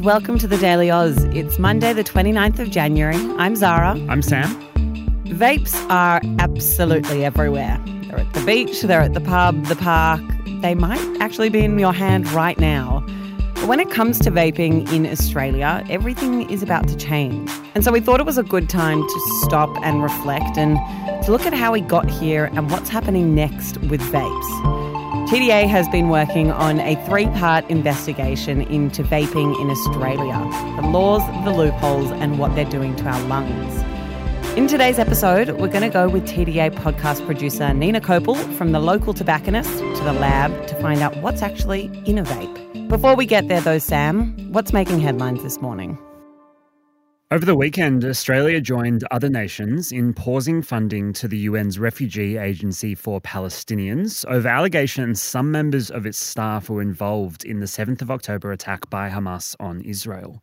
And welcome to the Daily Oz. It's Monday, the 29th of January. I'm Zara. I'm Sam. Vapes are absolutely everywhere. They're at the beach, they're at the pub, the park. They might actually be in your hand right now. But when it comes to vaping in Australia, everything is about to change. And so we thought it was a good time to stop and reflect and to look at how we got here and what's happening next with vapes. TDA has been working on a three part investigation into vaping in Australia the laws, the loopholes, and what they're doing to our lungs. In today's episode, we're going to go with TDA podcast producer Ninah Kopel from the local tobacconist to the lab to find out what's actually in a vape. Before we get there, though, Sam, what's making headlines this morning? Over the weekend, Australia joined other nations in pausing funding to the UN's Refugee Agency for Palestinians over allegations some members of its staff were involved in the 7th of October attack by Hamas on Israel.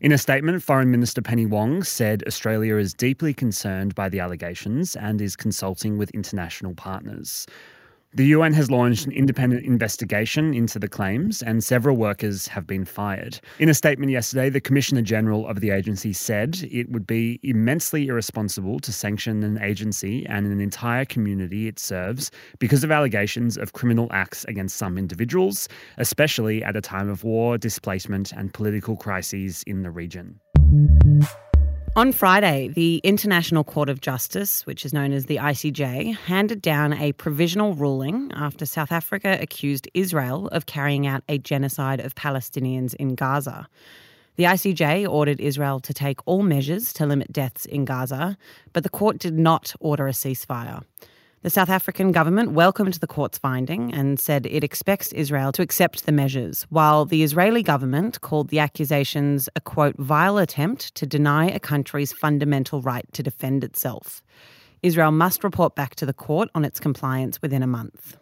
In a statement, Foreign Minister Penny Wong said Australia is deeply concerned by the allegations and is consulting with international partners. The UN has launched an independent investigation into the claims, and several workers have been fired. In a statement yesterday, the Commissioner General of the agency said it would be immensely irresponsible to sanction an agency and an entire community it serves because of allegations of criminal acts against some individuals, especially at a time of war, displacement, and political crises in the region. On Friday, the International Court of Justice, which is known as the ICJ, handed down a provisional ruling after South Africa accused Israel of carrying out a genocide of Palestinians in Gaza. The ICJ ordered Israel to take all measures to limit deaths in Gaza, but the court did not order a ceasefire. The South African government welcomed the court's finding and said it expects Israel to accept the measures, while the Israeli government called the accusations a quote, vile attempt to deny a country's fundamental right to defend itself. Israel must report back to the court on its compliance within a month.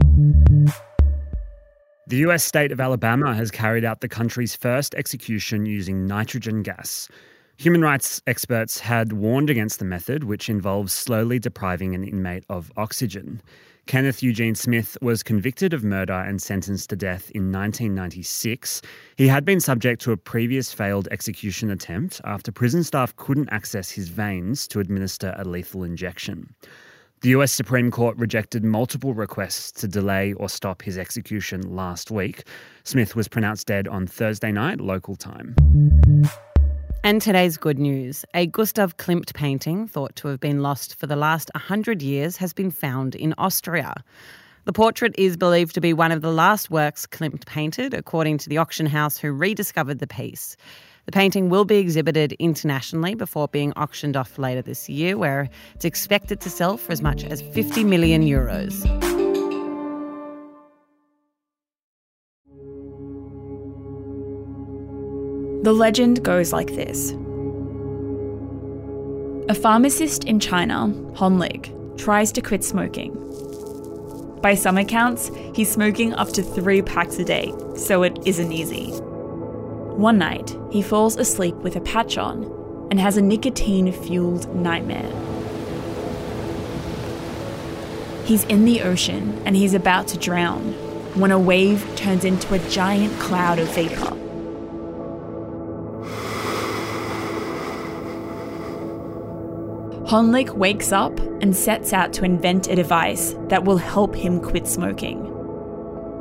The US state of Alabama has carried out the country's first execution using nitrogen gas. Human rights experts had warned against the method, which involves slowly depriving an inmate of oxygen. Kenneth Eugene Smith was convicted of murder and sentenced to death in 1996. He had been subject to a previous failed execution attempt after prison staff couldn't access his veins to administer a lethal injection. The US Supreme Court rejected multiple requests to delay or stop his execution last week. Smith was pronounced dead on Thursday night, local time. And today's good news. A Gustav Klimt painting, thought to have been lost for the last 100 years, has been found in Austria. The portrait is believed to be one of the last works Klimt painted, according to the auction house who rediscovered the piece. The painting will be exhibited internationally before being auctioned off later this year, where it's expected to sell for as much as 50 million euros. The legend goes like this A pharmacist in China, Hon Lik, tries to quit smoking. By some accounts, he's smoking up to three packs a day, so it isn't easy. One night, he falls asleep with a patch on and has a nicotine fueled nightmare. He's in the ocean and he's about to drown when a wave turns into a giant cloud of vapor. Hon Lik wakes up and sets out to invent a device that will help him quit smoking.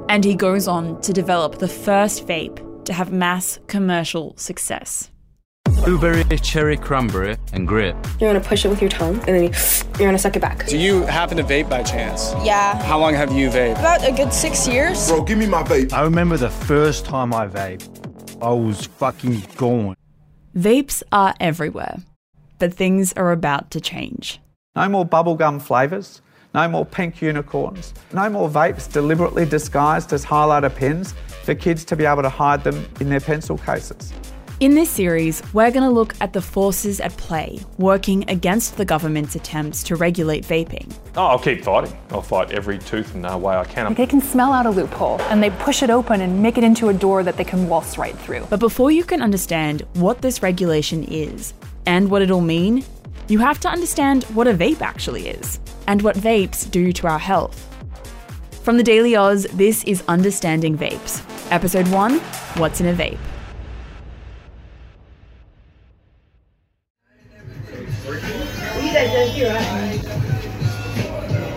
And he goes on to develop the first vape to have mass commercial success. Blueberry, cherry, cranberry, and grape. You're gonna push it with your tongue, and then you, you're gonna suck it back. Do you happen to vape by chance? Yeah. How long have you vaped? About a good six years. Bro, give me my vape. I remember the first time I vaped, I was fucking gone. Vapes are everywhere, but things are about to change. No more bubblegum flavours, no more pink unicorns, no more vapes deliberately disguised as highlighter pens for kids to be able to hide them in their pencil cases. In this series, we're going to look at the forces at play working against the government's attempts to regulate vaping. Oh, I'll keep fighting. I'll fight every tooth and nail way I can. They can smell out a loophole and they push it open and make it into a door that they can waltz right through. But before you can understand what this regulation is and what it'll mean, you have to understand what a vape actually is and what vapes do to our health. From the Daily Oz, this is Understanding Vapes. Episode 1 What's in a Vape?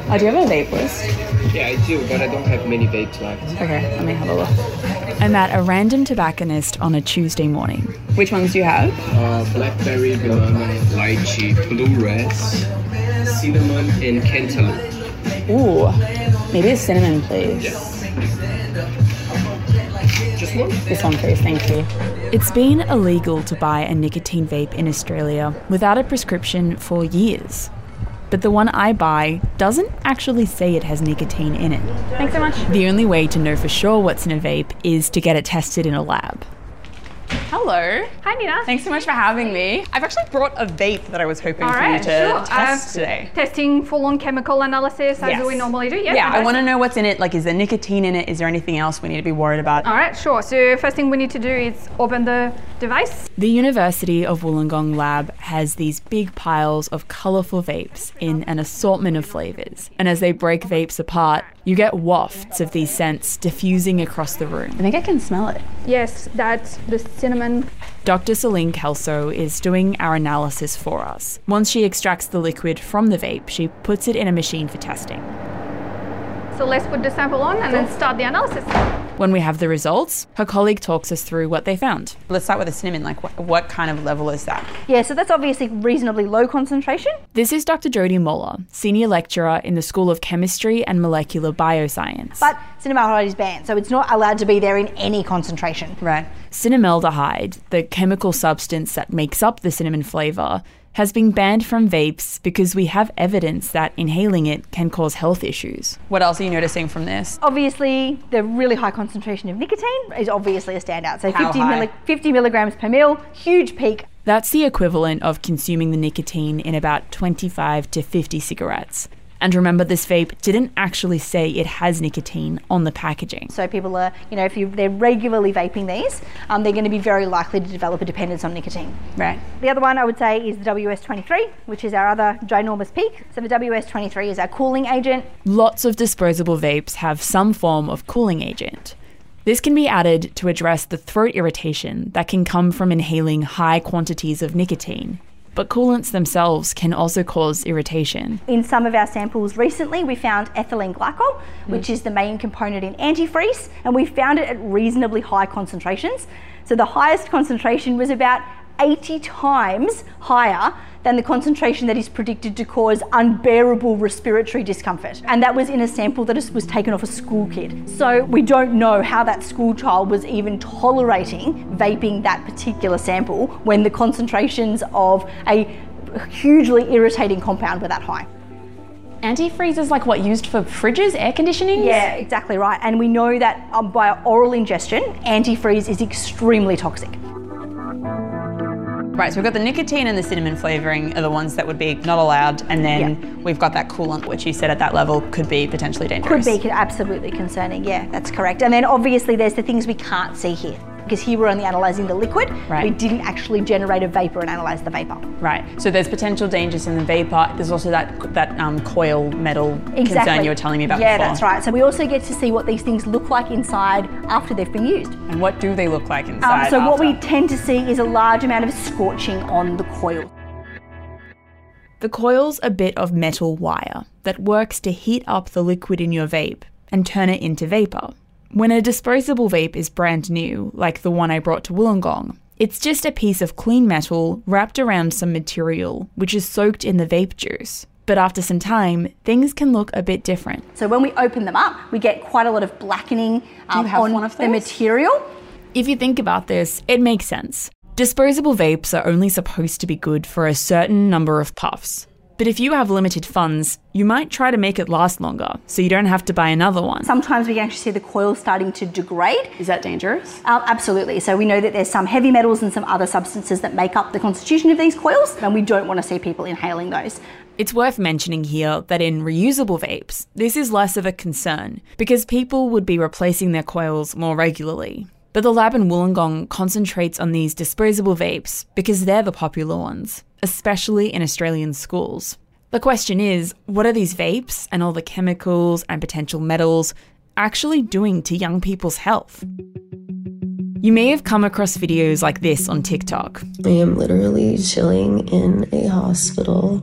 Oh, do you have a vape list? Yeah, I do, but I don't have many vapes left. Okay, let me have a look. I'm at a random tobacconist on a Tuesday morning. Which ones do you have? Uh, blackberry, banana, lychee, blue res, cinnamon, and cantaloupe. Ooh, maybe a cinnamon, please. Just one? This one, please. Thank you. It's been illegal to buy a nicotine vape in Australia without a prescription for years. But the one I buy doesn't actually say it has nicotine in it. Thanks so much. The only way to know for sure what's in a vape is to get it tested in a lab. Hello. Hi, Ninah. Thanks so much for having me. I've actually brought a vape that I was hoping All for right, you to sure. test Uh, today. Testing full-on chemical analysis as Yes. we normally do. Yes, yeah, I want to know what's in it. Like, is there nicotine in it? Is there anything else we need to be worried about? All right, sure. So first thing we need to do is open the device. The University of Wollongong lab has these big piles of colourful vapes in an assortment of flavours. And as they break vapes apart, you get wafts of these scents diffusing across the room. I think I can smell it. Yes, that's the cinnamon. Dr. Celine Kelso is doing our analysis for us. Once she extracts the liquid from the vape, she puts it in a machine for testing. So let's put the sample on and then start the analysis. When we have the results, her colleague talks us through what they found. Let's start with the cinnamon. Like, what, what kind of level is that? Yeah, so that's obviously reasonably low concentration. This is Dr. Jody Moller, senior lecturer in the School of Chemistry and Molecular Bioscience. But cinnamaldehyde is banned, so it's not allowed to be there in any concentration. Right. Cinnamaldehyde, the chemical substance that makes up the cinnamon flavour, has been banned from vapes because we have evidence that inhaling it can cause health issues. What else are you noticing from this? Obviously, the really high concentration of nicotine is obviously a standout. So 50, high? 50 milligrams per mil, huge peak. That's the equivalent of consuming the nicotine in about 25 to 50 cigarettes. And remember, this vape didn't actually say it has nicotine on the packaging. So people are, you know, if you, they're regularly vaping these, um, they're going to be very likely to develop a dependence on nicotine. Right. The other one I would say is the WS23, which is our other ginormous peak. So the WS23 is our cooling agent. Lots of disposable vapes have some form of cooling agent. This can be added to address the throat irritation that can come from inhaling high quantities of nicotine. But coolants themselves can also cause irritation. In some of our samples recently, we found ethylene glycol, hmm. which is the main component in antifreeze, and we found it at reasonably high concentrations. So the highest concentration was about 80 times higher than the concentration that is predicted to cause unbearable respiratory discomfort. And that was in a sample that was taken off a school kid. So we don't know how that school child was even tolerating vaping that particular sample when the concentrations of a hugely irritating compound were that high. Antifreeze is like what used for fridges, air conditioning? Yeah, exactly right. And we know that um, by oral ingestion, antifreeze is extremely toxic. Right, so we've got the nicotine and the cinnamon flavouring are the ones that would be not allowed, and then we've got that coolant, which you said at that level could be potentially dangerous. Could be absolutely concerning. Yeah, that's correct. And then obviously there's the things we can't see here. Because here we're only analysing the liquid. Right. We didn't actually generate a vapour and analyse the vapour. Right, so there's potential dangers in the vapour. There's also that that um, coil metal exactly. concern you were telling me about Yeah, before. that's right. So we also get to see what these things look like inside after they've been used. And what do they look like Um, inside? so what we tend to see is a large amount of scorching on the coil. The coil's a bit of metal wire that works to heat up the liquid in your vape and turn it into vapour. When a disposable vape is brand new, like the one I brought to Wollongong, it's just a piece of clean metal wrapped around some material which is soaked in the vape juice. But after some time, things can look a bit different. So when we open them up, we get quite a lot of blackening um, have on one of the material. If you think about this, it makes sense. Disposable vapes are only supposed to be good for a certain number of puffs. But if you have limited funds, you might try to make it last longer so you don't have to buy another one. Sometimes we can actually see the coil starting to degrade. Is that dangerous? Um, absolutely. So we know that there's some heavy metals and some other substances that make up the constitution of these coils, and we don't want to see people inhaling those. It's worth mentioning here that in reusable vapes, this is less of a concern because people would be replacing their coils more regularly. But the lab in Wollongong concentrates on these disposable vapes because they're the popular ones, especially in Australian schools. The question is what are these vapes and all the chemicals and potential metals actually doing to young people's health? You may have come across videos like this on TikTok. I am literally chilling in a hospital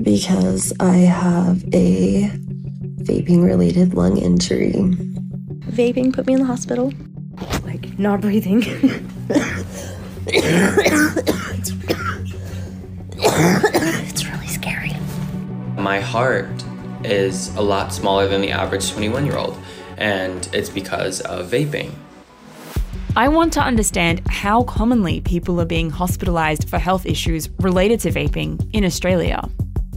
because I have a vaping related lung injury. Vaping put me in the hospital. Like, not breathing. it's really scary. My heart is a lot smaller than the average 21 year old, and it's because of vaping. I want to understand how commonly people are being hospitalised for health issues related to vaping in Australia.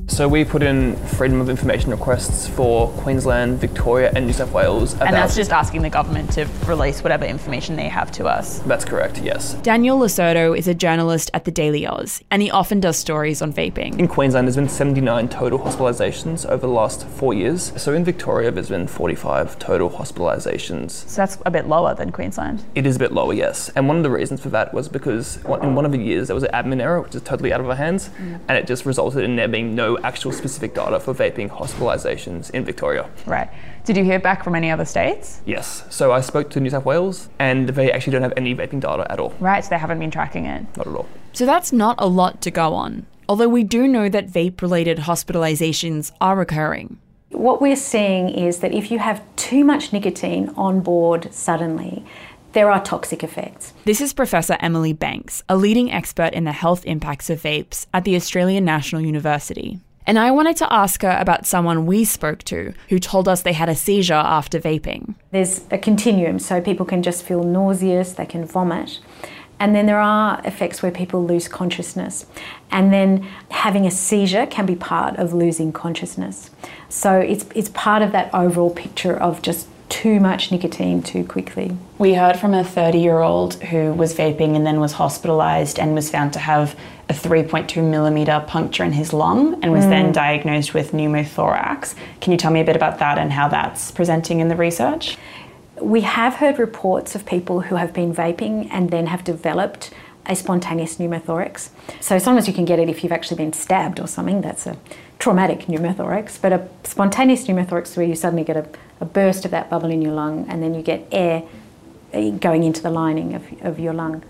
So we put in freedom of information requests for Queensland, Victoria, and New South Wales. and that's just asking the government to release whatever information they have to us. That's correct, yes. Daniel Lo Surdo is a journalist at the Daily Oz, and he often does stories on vaping. In Queensland, there's been 79 total hospitalisations over the last four years. So in Victoria, there's been 45 total hospitalisations. So that's a bit lower than Queensland. It is a bit lower, yes. And one of the reasons for that was because in one of the years there was an admin error, which is totally out of our hands, Mm. and it just resulted in there being no actual specific data for vaping hospitalisations in Victoria. Right. Did you hear back from any other states? Yes. So I spoke to New South Wales, and they actually don't have any vaping data at all. Right, so they haven't been tracking it. Not at all. So that's not a lot to go on, although we do know that vape related hospitalizations are occurring. What we're seeing is that if you have too much nicotine on board suddenly, there are toxic effects. This is Professor Emily Banks, a leading expert in the health impacts of vapes at the Australian National University. And I wanted to ask her about someone we spoke to who told us they had a seizure after vaping. There's a continuum, so people can just feel nauseous, they can vomit. And then there are effects where people lose consciousness. And then having a seizure can be part of losing consciousness. So it's, it's part of that overall picture of just too much nicotine too quickly. We heard from a 30 year old who was vaping and then was hospitalised and was found to have a 3.2 millimetre puncture in his lung and was Mm. then diagnosed with pneumothorax. Can you tell me a bit about that and how that's presenting in the research? We have heard reports of people who have been vaping and then have developed a spontaneous pneumothorax. So sometimes you can get it if you've actually been stabbed or something. That's a traumatic pneumothorax. But a spontaneous pneumothorax is where you suddenly get a, a burst of that bubble in your lung and then you get air uh, going into the lining of, of your lung.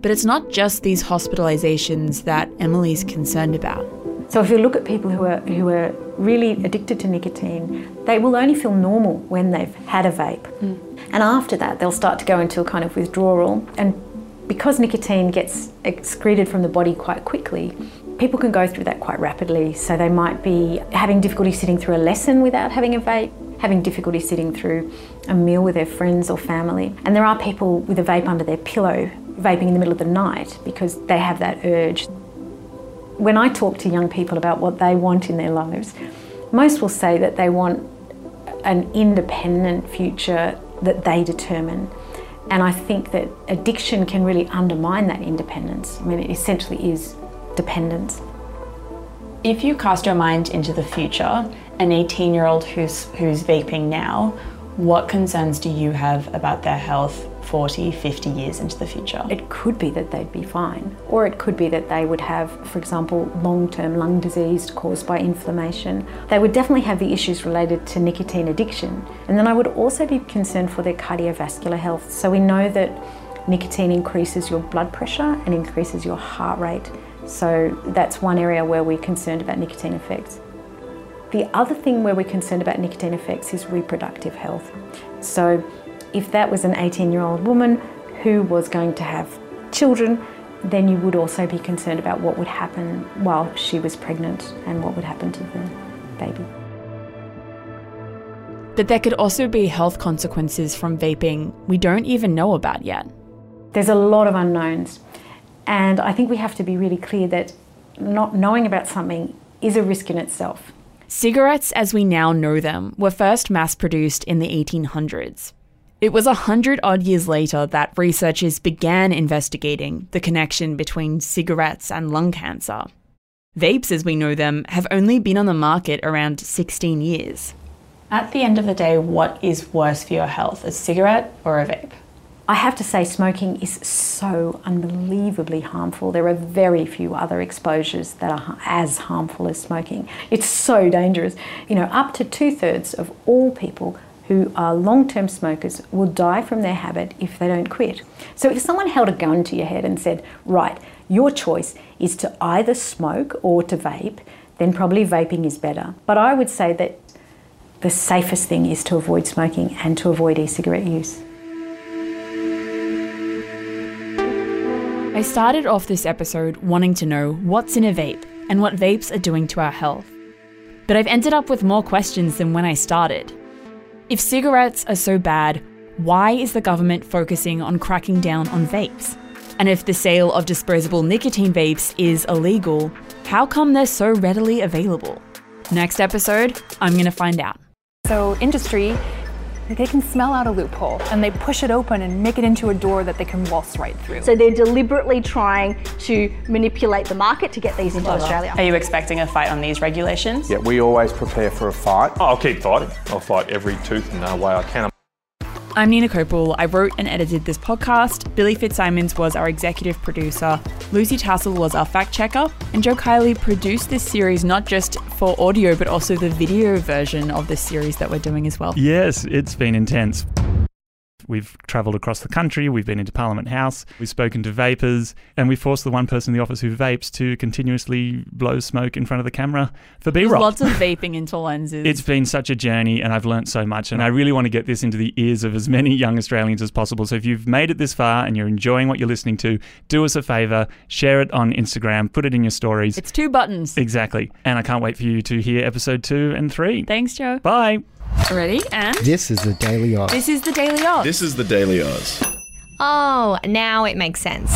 But it's not just these hospitalizations that Emily's concerned about. So if you look at people who are who are really addicted to nicotine, they will only feel normal when they've had a vape. And after that they'll start to go into a kind of withdrawal and because nicotine gets excreted from the body quite quickly, people can go through that quite rapidly. So they might be having difficulty sitting through a lesson without having a vape, having difficulty sitting through a meal with their friends or family. And there are people with a vape under their pillow vaping in the middle of the night because they have that urge. When I talk to young people about what they want in their lives, most will say that they want an independent future that they determine. And I think that addiction can really undermine that independence. I mean, it essentially is dependence. If you cast your mind into the future, an 18 year old who's, who's vaping now, what concerns do you have about their health 40, 50 years into the future? It could be that they'd be fine, or it could be that they would have, for example, long term lung disease caused by inflammation. They would definitely have the issues related to nicotine addiction. And then I would also be concerned for their cardiovascular health. So we know that nicotine increases your blood pressure and increases your heart rate. So that's one area where we're concerned about nicotine effects. The other thing where we're concerned about nicotine effects is reproductive health. So if that was an 18 year old woman who was going to have children, then you would also be concerned about what would happen while she was pregnant and what would happen to the baby. But there could also be health consequences from vaping we don't even know about yet. There's a lot of unknowns, and I think we have to be really clear that not knowing about something is a risk in itself. Cigarettes, as we now know them, were first mass produced in the 1800s. It was a hundred odd years later that researchers began investigating the connection between cigarettes and lung cancer. Vapes, as we know them, have only been on the market around 16 years. At the end of the day, what is worse for your health, a cigarette or a vape? I have to say, smoking is so unbelievably harmful. There are very few other exposures that are as harmful as smoking. It's so dangerous. You know, up to two thirds of all people who are long term smokers will die from their habit if they don't quit. So, if someone held a gun to your head and said, Right, your choice is to either smoke or to vape, then probably vaping is better. But I would say that the safest thing is to avoid smoking and to avoid e cigarette use. I started off this episode wanting to know what's in a vape and what vapes are doing to our health. But I've ended up with more questions than when I started. If cigarettes are so bad, why is the government focusing on cracking down on vapes? And if the sale of disposable nicotine vapes is illegal, how come they're so readily available? Next episode, I'm going to find out. So, industry they can smell out a loophole and they push it open and make it into a door that they can waltz right through. So they're deliberately trying to manipulate the market to get these into Australia. Are you expecting a fight on these regulations? Yeah, we always prepare for a fight. I'll keep fighting. I'll fight every tooth and uh, way I can. I'm Ninah Kopel. I wrote and edited this podcast. Billy Fitzsimons was our executive producer. Lucy Tassel was our fact checker. And Joe Kiely produced this series not just for audio, but also the video version of this series that we're doing as well. Yes, it's been intense. We've travelled across the country, we've been into Parliament House, we've spoken to vapers, and we forced the one person in the office who vapes to continuously blow smoke in front of the camera for B roll. Lots of vaping into lenses. It's been such a journey, and I've learnt so much, and I really want to get this into the ears of as many young Australians as possible. So if you've made it this far and you're enjoying what you're listening to, do us a favour, share it on Instagram, put it in your stories. It's two buttons. Exactly. And I can't wait for you to hear episode two and three. Thanks, Joe. Bye. Ready? And This is the Daily Oz. this is the Daily Oz. This is the Daily Oz. Oh, now it makes sense.